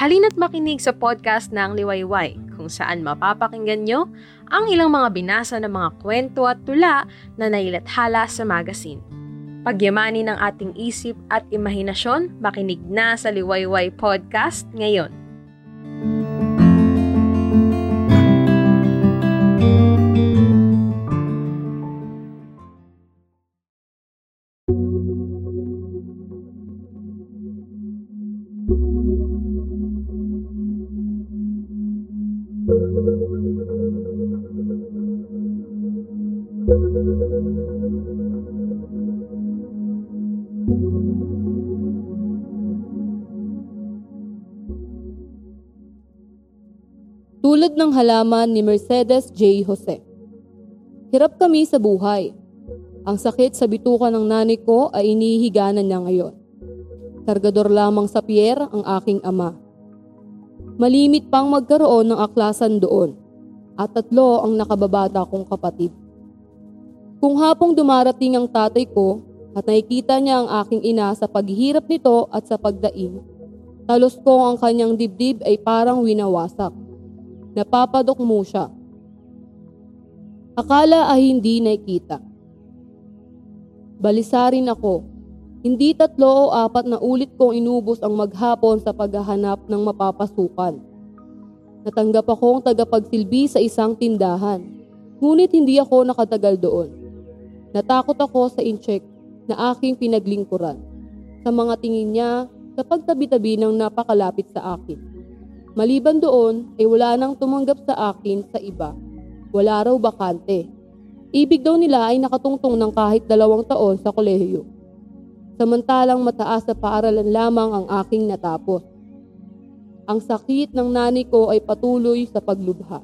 Halina't makinig sa podcast ng Liwayway kung saan mapapakinggan nyo ang ilang mga binasa ng mga kwento at tula na nailathala sa magazine. Pagyamanin ng ating isip at imahinasyon, makinig na sa Liwayway Podcast ngayon. Tulad ng halaman ni Mercedes J. Jose. Hirap kami sa buhay. Ang sakit sa bituka ng nanay ko ay inihiganan niya ngayon. Kargador lamang sa pier ang aking ama. Malimit pang magkaroon ng aklasan doon at tatlo ang nakababata kong kapatid. Kung hapong dumarating ang tatay ko at nakikita niya ang aking ina sa paghihirap nito at sa pagdaing, talos ko ang kanyang dibdib ay parang winawasak. Napapadok mo siya. Akala ay hindi nakikita. Balisarin ako. Hindi tatlo o apat na ulit kong inubos ang maghapon sa paghahanap ng mapapasukan. Natanggap akong tagapagsilbi sa isang tindahan. Ngunit hindi ako nakatagal doon. Natakot ako sa incheck na aking pinaglingkuran. Sa mga tingin niya sa pagtabi-tabi ng napakalapit sa akin. Maliban doon ay wala nang tumanggap sa akin sa iba. Wala raw bakante. Ibig daw nila ay nakatungtong ng kahit dalawang taon sa kolehiyo. Samantalang mataas sa paaralan lamang ang aking natapos. Ang sakit ng nani ko ay patuloy sa paglubha.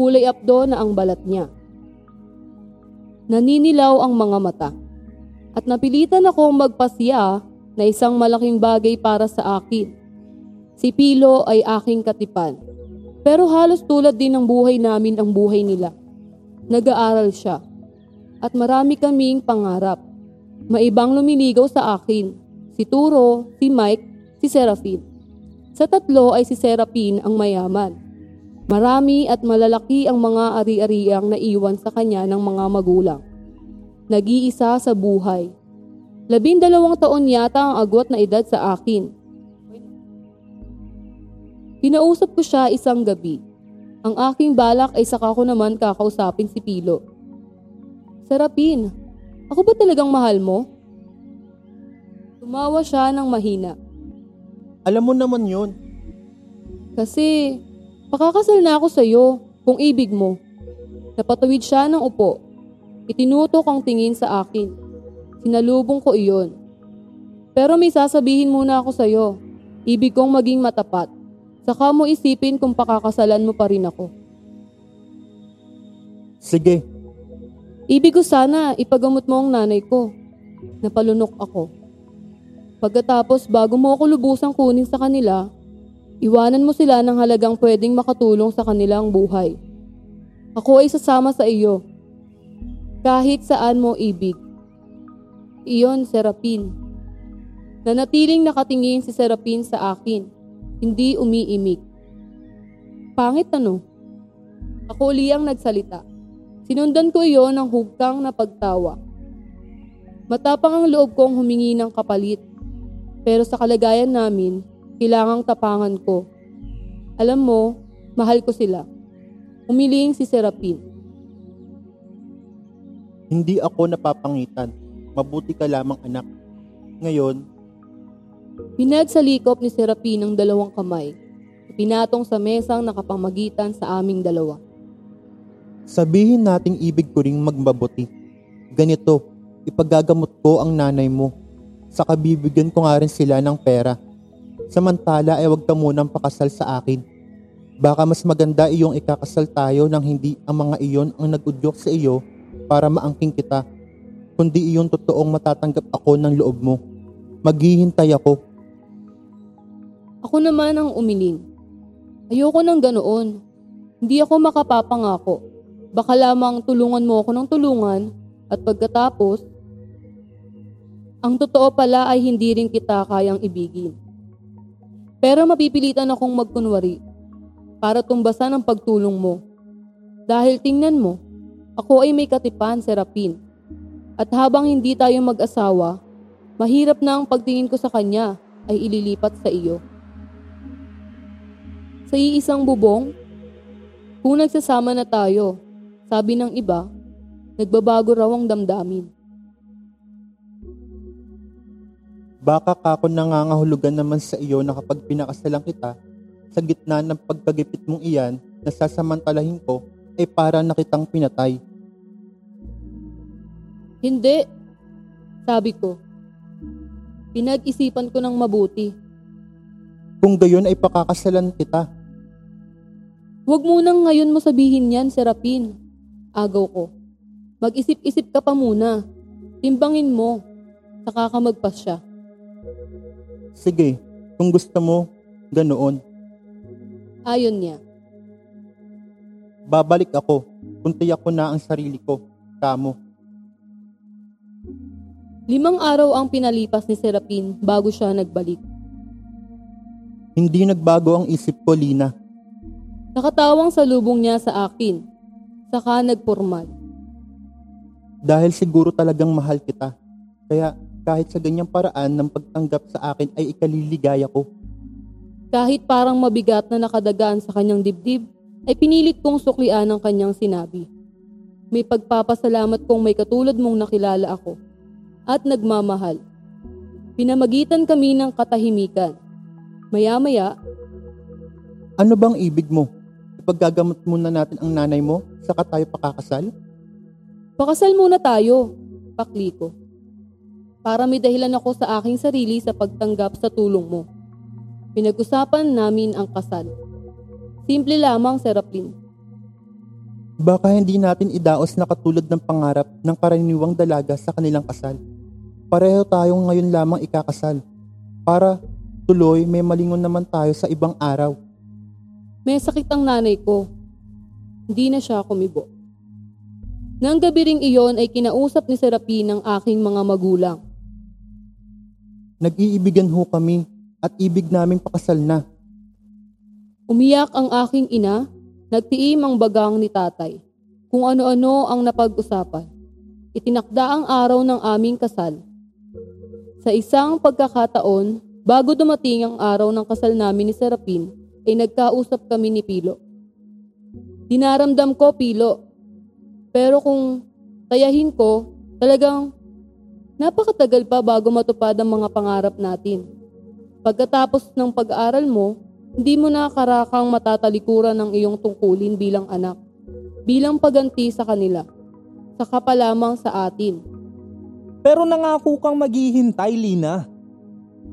Kulay apdo na ang balat niya. Naninilaw ang mga mata. At napilitan akong magpasya na isang malaking bagay para sa akin Si Pilo ay aking katipan. Pero halos tulad din ng buhay namin ang buhay nila. Nag-aaral siya. At marami kaming pangarap. Maibang lumiligaw sa akin. Si Turo, si Mike, si Serafin. Sa tatlo ay si Serapin ang mayaman. Marami at malalaki ang mga ari-ariang naiwan sa kanya ng mga magulang. Nag-iisa sa buhay. Labindalawang taon yata ang agwat na edad sa akin Kinausap ko siya isang gabi. Ang aking balak ay saka ko naman kakausapin si Pilo. Sarapin, ako ba talagang mahal mo? Tumawa siya ng mahina. Alam mo naman yun. Kasi, pakakasal na ako sa'yo kung ibig mo. Napatawid siya ng upo. Itinutok ang tingin sa akin. Sinalubong ko iyon. Pero may sasabihin muna ako sa'yo. Ibig kong maging matapat. Saka mo isipin kung pakakasalan mo pa rin ako. Sige. Ibig ko sana ipagamot mo ang nanay ko. Napalunok ako. Pagkatapos bago mo ako lubusang kunin sa kanila, iwanan mo sila ng halagang pwedeng makatulong sa kanilang buhay. Ako ay sasama sa iyo. Kahit saan mo ibig. Iyon, Serapin. Nanatiling nakatingin si Serapin sa akin hindi umiimik. Pangit ano? Ako uli ang nagsalita. Sinundan ko iyon ng hugkang na pagtawa. Matapang ang loob kong humingi ng kapalit. Pero sa kalagayan namin, kailangang tapangan ko. Alam mo, mahal ko sila. Umiling si Serapin. Hindi ako napapangitan. Mabuti ka lamang anak. Ngayon, Pinagsalikop ni Serapin ang dalawang kamay. Pinatong sa mesang nakapamagitan sa aming dalawa. Sabihin nating ibig ko ring magmabuti. Ganito, ipagagamot ko ang nanay mo. Sa kabibigyan ko nga rin sila ng pera. Samantala ay huwag ka munang pakasal sa akin. Baka mas maganda iyong ikakasal tayo nang hindi ang mga iyon ang nagudyok sa iyo para maangking kita, kundi iyong totoong matatanggap ako ng loob mo. Maghihintay ako ako naman ang umiling. Ayoko ng ganoon. Hindi ako makapapangako. Baka lamang tulungan mo ako ng tulungan at pagkatapos, ang totoo pala ay hindi rin kita kayang ibigin. Pero mapipilitan akong magkunwari para tumbasan ang pagtulong mo. Dahil tingnan mo, ako ay may katipan, Serapin. At habang hindi tayo mag-asawa, mahirap na ang pagtingin ko sa kanya ay ililipat sa iyo. Sa iisang bubong, kung nagsasama na tayo, sabi ng iba, nagbabago raw ang damdamin. Baka kako nangangahulugan naman sa iyo na kapag pinakasalang kita, sa gitna ng pagkagipit mong iyan na sasamantalahin ko ay para na kitang pinatay. Hindi, sabi ko. Pinag-isipan ko ng mabuti. Kung gayon ay pakakasalan kita. Huwag mo nang ngayon mo sabihin yan, Serapin. Agaw ko. Mag-isip-isip ka pa muna. Timbangin mo. Saka ka magpasya. Sige, kung gusto mo, ganoon. Ayon niya. Babalik ako kung tiyak ko na ang sarili ko, kamo. Limang araw ang pinalipas ni Serapin bago siya nagbalik. Hindi nagbago ang isip ko, Lina. Nakatawang sa lubong niya sa akin. Saka nagpormal. Dahil siguro talagang mahal kita. Kaya kahit sa ganyang paraan ng pagtanggap sa akin ay ikaliligaya ko. Kahit parang mabigat na nakadagaan sa kanyang dibdib, ay pinilit kong suklian ang kanyang sinabi. May pagpapasalamat kong may katulad mong nakilala ako at nagmamahal. Pinamagitan kami ng katahimikan. Maya-maya, Ano bang ibig mo? Ipaggagamot muna natin ang nanay mo, saka tayo pakakasal? pakasal muna tayo, pakli ko. Para may dahilan ako sa aking sarili sa pagtanggap sa tulong mo. Pinag-usapan namin ang kasal. Simple lamang, Serapin. Baka hindi natin idaos na katulad ng pangarap ng karaniwang dalaga sa kanilang kasal. Pareho tayong ngayon lamang ikakasal. Para tuloy may malingon naman tayo sa ibang araw. May sakit ang nanay ko. Hindi na siya kumibo. Nang gabi ring iyon ay kinausap ni Serapin ang aking mga magulang. Nag-iibigan ho kami at ibig naming pakasal na. Umiyak ang aking ina, nagtiim ang bagang ni tatay. Kung ano-ano ang napag-usapan. Itinakda ang araw ng aming kasal. Sa isang pagkakataon, bago dumating ang araw ng kasal namin ni Serapin, ay nagkausap kami ni Pilo. Dinaramdam ko, Pilo. Pero kung tayahin ko, talagang napakatagal pa bago matupad ang mga pangarap natin. Pagkatapos ng pag-aaral mo, hindi mo na karakang matatalikuran ng iyong tungkulin bilang anak, bilang paganti sa kanila, saka pa lamang sa atin. Pero nangako kang maghihintay, Lina.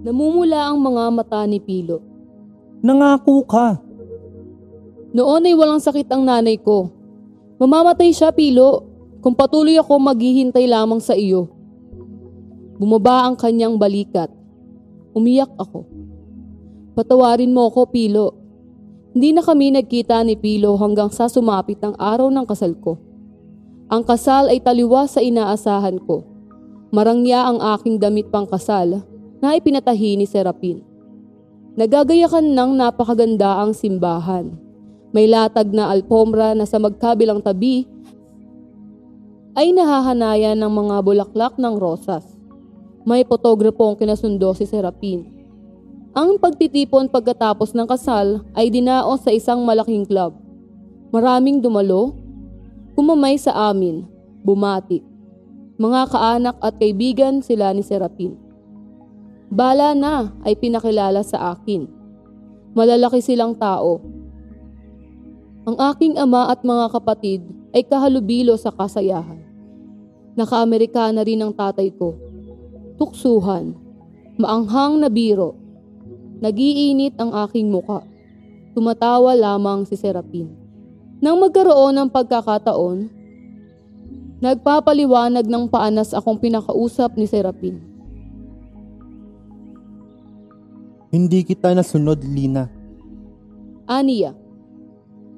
Namumula ang mga mata ni Pilo. Nangako ka. Noon ay walang sakit ang nanay ko. Mamamatay siya, Pilo, kung patuloy ako maghihintay lamang sa iyo. Bumaba ang kanyang balikat. Umiyak ako. Patawarin mo ako, Pilo. Hindi na kami nagkita ni Pilo hanggang sa sumapit ang araw ng kasal ko. Ang kasal ay taliwas sa inaasahan ko. Marangya ang aking damit pang kasal na ipinatahi ni Serapin. Nagagayakan ng napakaganda ang simbahan. May latag na alpombra na sa magkabilang tabi ay nahahanayan ng mga bulaklak ng rosas. May potograpong kinasundo si Serapin. Ang pagtitipon pagkatapos ng kasal ay dinaos sa isang malaking club. Maraming dumalo, kumamay sa amin, bumati. Mga kaanak at kaibigan sila ni Serapin. Bala na ay pinakilala sa akin. Malalaki silang tao. Ang aking ama at mga kapatid ay kahalubilo sa kasayahan. Naka-Amerikana rin ang tatay ko. Tuksuhan. Maanghang na biro. Nagiinit ang aking muka. Tumatawa lamang si Serapin. Nang magkaroon ng pagkakataon, nagpapaliwanag ng paanas akong pinakausap ni Serapin. Hindi kita nasunod, Lina. Aniya,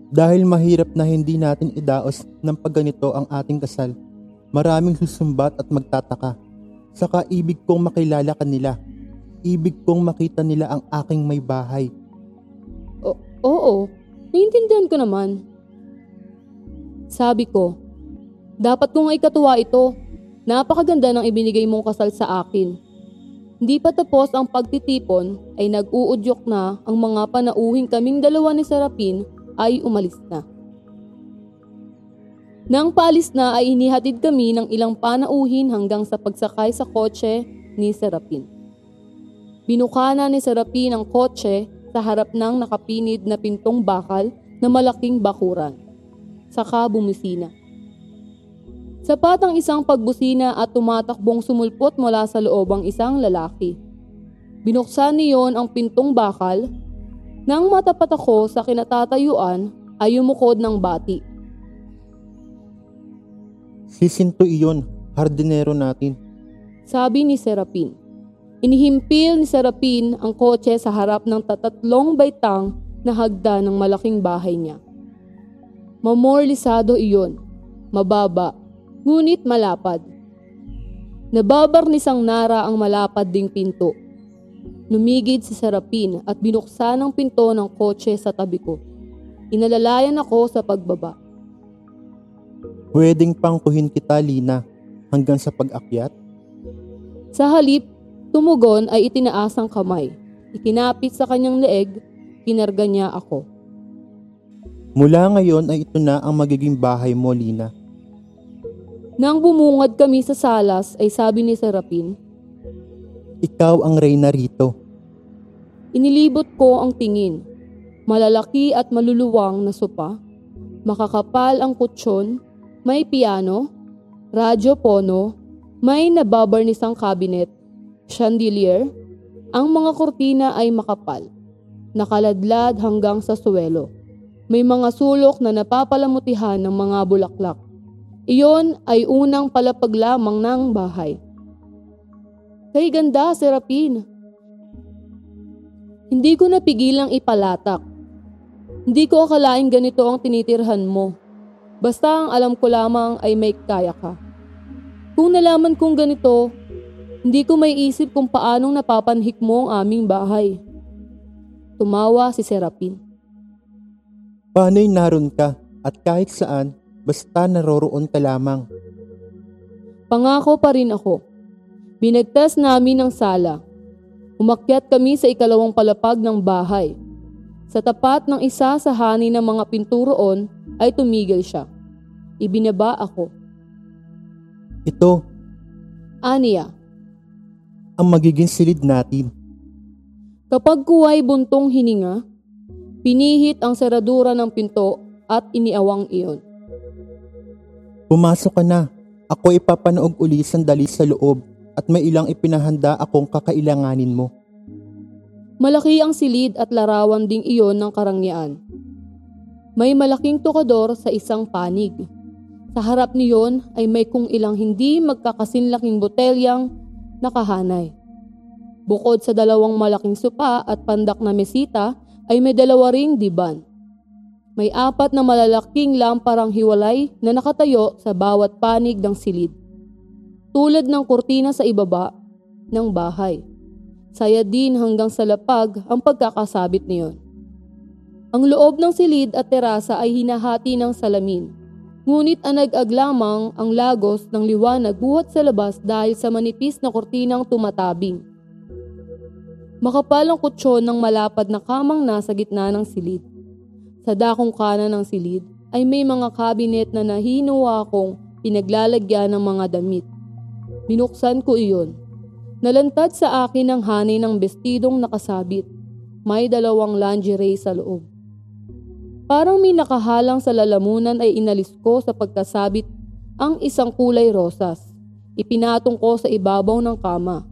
Dahil mahirap na hindi natin idaos ng pagganito ang ating kasal. Maraming susumbat at magtataka. Saka ibig kong makilala kanila. Ibig kong makita nila ang aking may bahay. Oo, naiintindihan ko naman. Sabi ko, dapat kong ikatuwa ito. Napakaganda ng ibinigay mong kasal sa akin. Hindi pa tapos ang pagtitipon ay nag-uudyok na ang mga panauhing kaming dalawa ni Sarapin ay umalis na. Nang paalis na ay inihatid kami ng ilang panauhin hanggang sa pagsakay sa kotse ni Serapin. Binukana ni Serapin ang kotse sa harap ng nakapinid na pintong bakal na malaking bakuran. Saka bumisina. Sapat ang isang pagbusina at tumatakbong sumulpot mula sa loob ang isang lalaki. Binuksan niyon ang pintong bakal. Nang matapat ako sa kinatatayuan ay umukod ng bati. Sisinto iyon, hardinero natin. Sabi ni Serapin. Inihimpil ni Serapin ang kotse sa harap ng tatatlong baitang na hagda ng malaking bahay niya. Mamorlisado iyon, mababa, ngunit malapad. Nababarnisang nara ang malapad ding pinto. Lumigid si Serapin at binuksan ang pinto ng kotse sa tabi ko. Inalalayan ako sa pagbaba. Pwedeng pangkuhin kita, Lina, hanggang sa pag-akyat? Sa halip, tumugon ay itinaas ang kamay. Ikinapit sa kanyang leeg, kinarga niya ako. Mula ngayon ay ito na ang magiging bahay mo, Lina. Nang bumungad kami sa salas ay sabi ni Serapin, Ikaw ang reyna rito. inilibot ko ang tingin. Malalaki at maluluwang na sopa. Makakapal ang kutsyon, may piano, radyo pono, may nababarnisang cabinet, chandelier, ang mga kurtina ay makapal, nakaladlad hanggang sa suwelo. May mga sulok na napapalamutihan ng mga bulaklak. Iyon ay unang palapag lamang ng bahay. Kay ganda, Serapin. Hindi ko napigilang ipalatak. Hindi ko akalain ganito ang tinitirhan mo. Basta ang alam ko lamang ay may kaya ka. Kung nalaman kong ganito, hindi ko may isip kung paanong napapanhik mo ang aming bahay. Tumawa si Serapin. Paano'y naroon ka at kahit saan, basta naroroon ka lamang. Pangako pa rin ako. Binagtas namin ang sala. Umakyat kami sa ikalawang palapag ng bahay. Sa tapat ng isa sa hani ng mga pinturoon ay tumigil siya. Ibinaba ako. Ito Aniya, ang magiging silid natin. kapag kuway buntong hininga, pinihit ang seradura ng pinto at iniawang iyon. Pumasok ka na. Ako ipapanoog uli sandali sa loob at may ilang ipinahanda akong kakailanganin mo. Malaki ang silid at larawan ding iyon ng karangyaan. May malaking tukador sa isang panig. Sa harap niyon ay may kung ilang hindi magkakasinlaking botelyang nakahanay. Bukod sa dalawang malaking sopa at pandak na mesita ay may dalawa ring diban. May apat na malalaking lamparang hiwalay na nakatayo sa bawat panig ng silid. Tulad ng kurtina sa ibaba ng bahay. Saya din hanggang sa lapag ang pagkakasabit niyon. Ang loob ng silid at terasa ay hinahati ng salamin. Ngunit anag-ag lamang ang lagos ng liwanag buhat sa labas dahil sa manipis na kurtinang tumatabing. Makapal ang kutsyon ng malapad na kamang nasa gitna ng silid. Sa dakong kanan ng silid ay may mga kabinet na nahinuwa kong pinaglalagyan ng mga damit. Binuksan ko iyon. Nalantad sa akin ang hanay ng bestidong nakasabit. May dalawang lingerie sa loob. Parang may nakahalang sa lalamunan ay inalis ko sa pagkasabit ang isang kulay rosas. Ipinatong ko sa ibabaw ng kama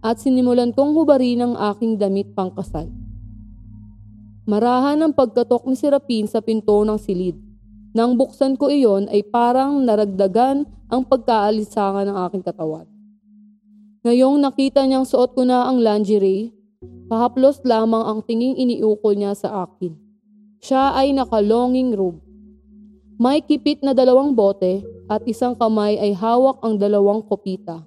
at sinimulan kong hubarin ang aking damit pangkasal. Marahan ang pagkatok ni Serapin sa pinto ng silid. Nang buksan ko iyon ay parang naragdagan ang pagkaalisangan ng aking katawan. Ngayong nakita niyang suot ko na ang lingerie, pahaplos lamang ang tinging iniukol niya sa akin. Siya ay nakalonging robe. May kipit na dalawang bote at isang kamay ay hawak ang dalawang kopita.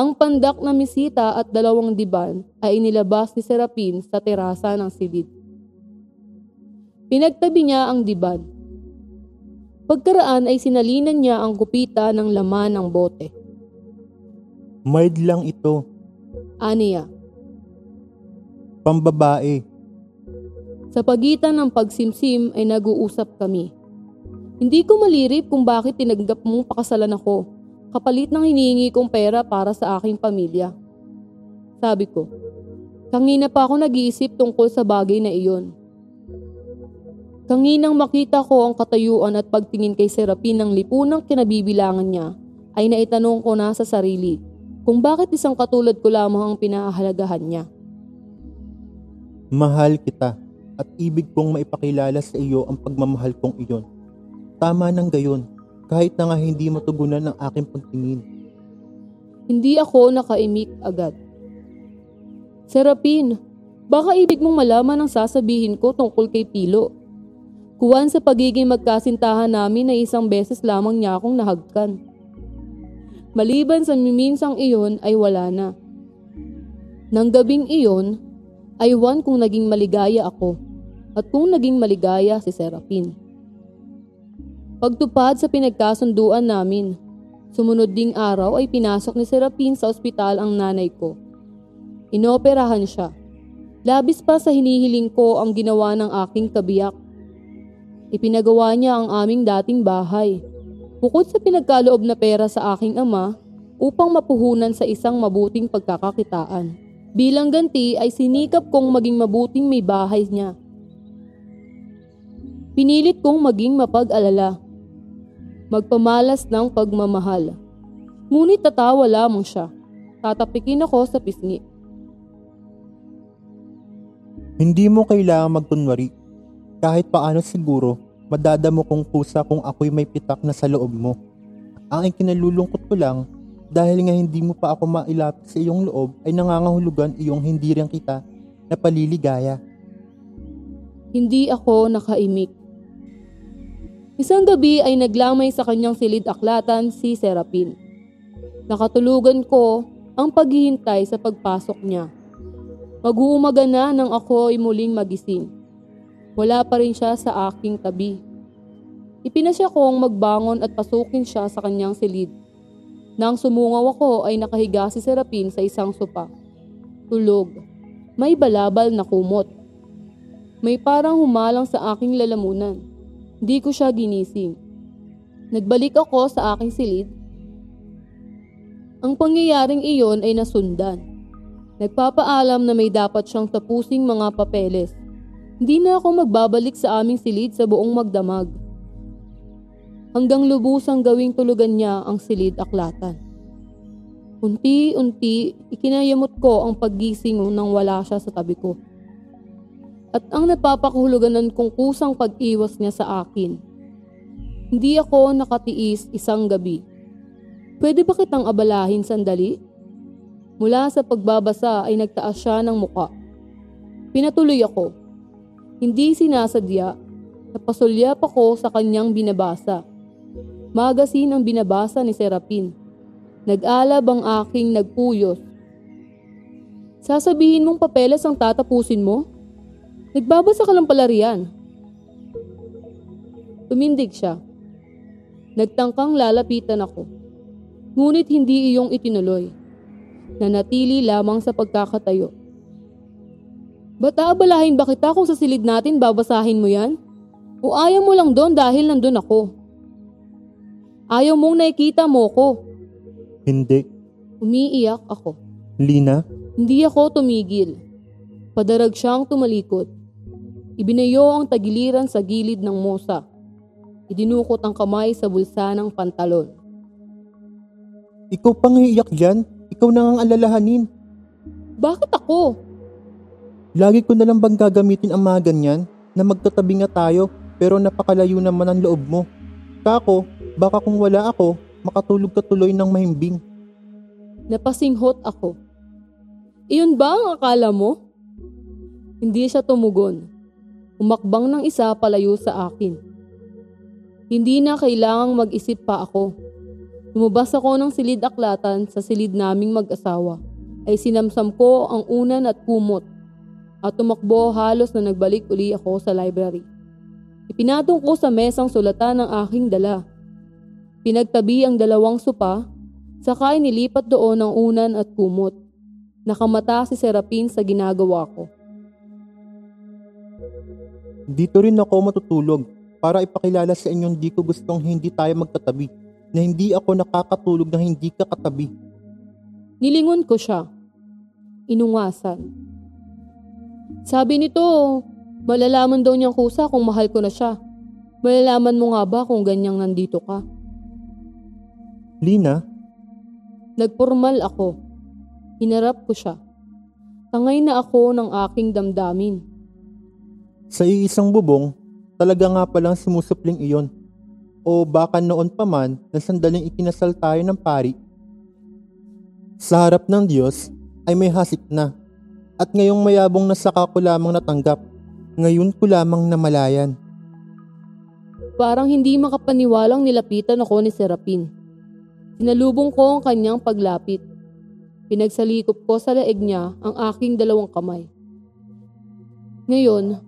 Ang pandak na misita at dalawang diban ay inilabas ni Serapin sa terasa ng silid. Pinagtabi niya ang diban. Pagkaraan ay sinalinan niya ang kupita ng laman ng bote. Mild lang ito. Aniya, Pambabae. Sa pagitan ng pagsimsim ay nag-uusap kami. Hindi ko malirip kung bakit tinanggap mong pakasalan ako, kapalit ng hinihingi kong pera para sa aking pamilya. Sabi ko, kangina pa ako nag-iisip tungkol sa bagay na iyon. Kanginang makita ko ang katayuan at pagtingin kay Serapin ng lipunang kinabibilangan niya, ay naitanong ko na sa sarili kung bakit isang katulad ko lamang ang pinahahalagahan niya. Mahal kita at ibig kong maipakilala sa iyo ang pagmamahal kong iyon. Tama ng gayon, kahit na nga hindi matugunan ng aking pagtingin. Hindi ako nakaimik agad. Serapin, baka ibig mong malaman ang sasabihin ko tungkol kay Pilo. Kuwan sa pagiging magkasintahan namin na isang beses lamang niya akong nahagkan. Maliban sa miminsang iyon ay wala na. Nang gabing iyon, aywan kung naging maligaya ako at kung naging maligaya si Serapin. Pagtupad sa pinagkasunduan namin, sumunod ding araw ay pinasok ni Serapin sa ospital ang nanay ko. Inoperahan siya. Labis pa sa hinihiling ko ang ginawa ng aking kabiyak. Ipinagawa niya ang aming dating bahay. Bukod sa pinagkaloob na pera sa aking ama upang mapuhunan sa isang mabuting pagkakakitaan. Bilang ganti ay sinikap kong maging mabuting may bahay niya. Pinilit kong maging mapag-alala. Magpamalas ng pagmamahal. Ngunit tatawa lamang siya. Tatapikin ako sa pisngi. Hindi mo kailangang magkunwari. Kahit paano siguro, madadamo kong kusa kung ako'y may pitak na sa loob mo. Ang ikinalulungkot ko lang, dahil nga hindi mo pa ako mailapit sa iyong loob, ay nangangahulugan iyong hindi rin kita na paliligaya. Hindi ako nakaimik. Isang gabi ay naglamay sa kanyang silid aklatan si Serapin. Nakatulugan ko ang paghihintay sa pagpasok niya. Mag-uumaga na nang ako ay muling magising. Wala pa rin siya sa aking tabi. Ipinasya kong magbangon at pasukin siya sa kanyang silid. Nang sumungaw ako ay nakahiga si Serapin sa isang sopa. Tulog. May balabal na kumot. May parang humalang sa aking lalamunan. Di ko siya ginising. Nagbalik ako sa aking silid. Ang pangyayaring iyon ay nasundan. Nagpapaalam na may dapat siyang tapusing mga papeles. Hindi na ako magbabalik sa aming silid sa buong magdamag. Hanggang lubusang gawing tulugan niya ang silid aklatan. Unti-unti, ikinayamot ko ang paggising nang wala siya sa tabi ko at ang napapakahuluganan kong kusang pag-iwas niya sa akin. Hindi ako nakatiis isang gabi. Pwede ba kitang abalahin sandali? Mula sa pagbabasa ay nagtaas siya ng muka. Pinatuloy ako. Hindi sinasadya, napasulyap ako sa kanyang binabasa. Magasin ang binabasa ni Serapin. Nag-alab ang aking nagpuyos. Sasabihin mong papeles ang tatapusin mo? Nagbabasa ka lang pala riyan. Tumindig siya. Nagtangkang lalapitan ako. Ngunit hindi iyong itinuloy. Nanatili lamang sa pagkakatayo. Ba't aabalahin ba kita kung sa silid natin babasahin mo yan? O ayaw mo lang doon dahil nandun ako? Ayaw mong nakikita mo ko. Hindi. Umiiyak ako. Lina, Hindi ako tumigil. Padarag siyang tumalikod. Ibinayo ang tagiliran sa gilid ng mosa. Idinukot ang kamay sa bulsa ng pantalon. ikaw pang iiyak dyan. Ikaw na ngang alalahanin. Bakit ako? Lagi ko na lang bang gagamitin ang mga ganyan na magtatabi nga tayo pero napakalayo naman ang loob mo. Kako, baka kung wala ako, makatulog ka tuloy ng mahimbing. Napasinghot ako. Iyon ba ang akala mo? Hindi siya tumugon. Umakbang ng isa palayo sa akin. Hindi na kailangang mag-isip pa ako. Lumabas ako ng silid aklatan sa silid naming mag-asawa. Ay sinamsam ko ang unan at kumot. At tumakbo halos na nagbalik uli ako sa library. Ipinatong ko sa mesang sulatan ng aking dala. Pinagtabi ang dalawang sopa, saka nilipat doon ang unan at kumot. Nakamata si Serapin sa ginagawa ko. Dito rin ako matutulog para ipakilala sa inyong di ko gustong hindi tayo magkatabi na hindi ako nakakatulog na hindi ka katabi. Nilingon ko siya. Inungasan. Sabi nito, malalaman daw niyang kusa kung mahal ko na siya. Malalaman mo nga ba kung ganyang nandito ka? Lina, Nagpormal ako. Hinarap ko siya. Tangay na ako ng aking damdamin. sa iisang bubong, talaga nga palang simusupling iyon. O baka noon pa man na sandaling ikinasal tayo ng pari. Sa harap ng Diyos ay may hasik na. At ngayong mayabong na saka ko lamang natanggap. Ngayon ko lamang namalayan. Parang hindi makapaniwalang nilapitan ako ni Serapin. Sinalubong ko ang kanyang paglapit. Pinagsalikop ko sa leeg niya ang aking dalawang kamay. Ngayon,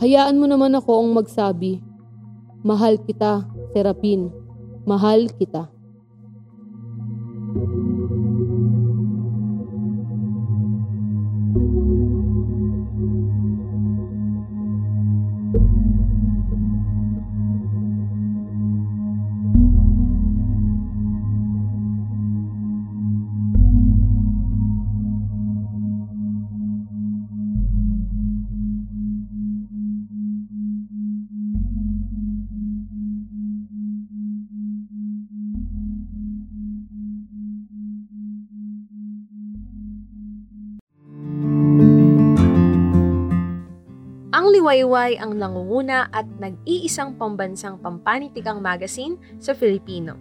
hayaan mo naman ako ang magsabi, Mahal kita, Serapin. Mahal kita. Ang Liwayway ang nangunguna at nag-iisang pambansang pampanitikang magazine sa Filipino.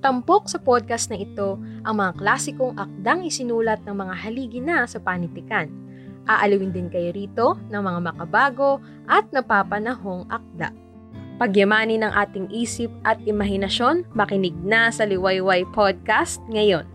Tampok sa podcast na ito ang mga klasikong akdang isinulat ng mga haligi na sa panitikan. Aalawin din kayo rito ng mga makabago at napapanahong akda. Pagyamanin ng ating isip at imahinasyon, makinig na sa Liwayway Podcast ngayon.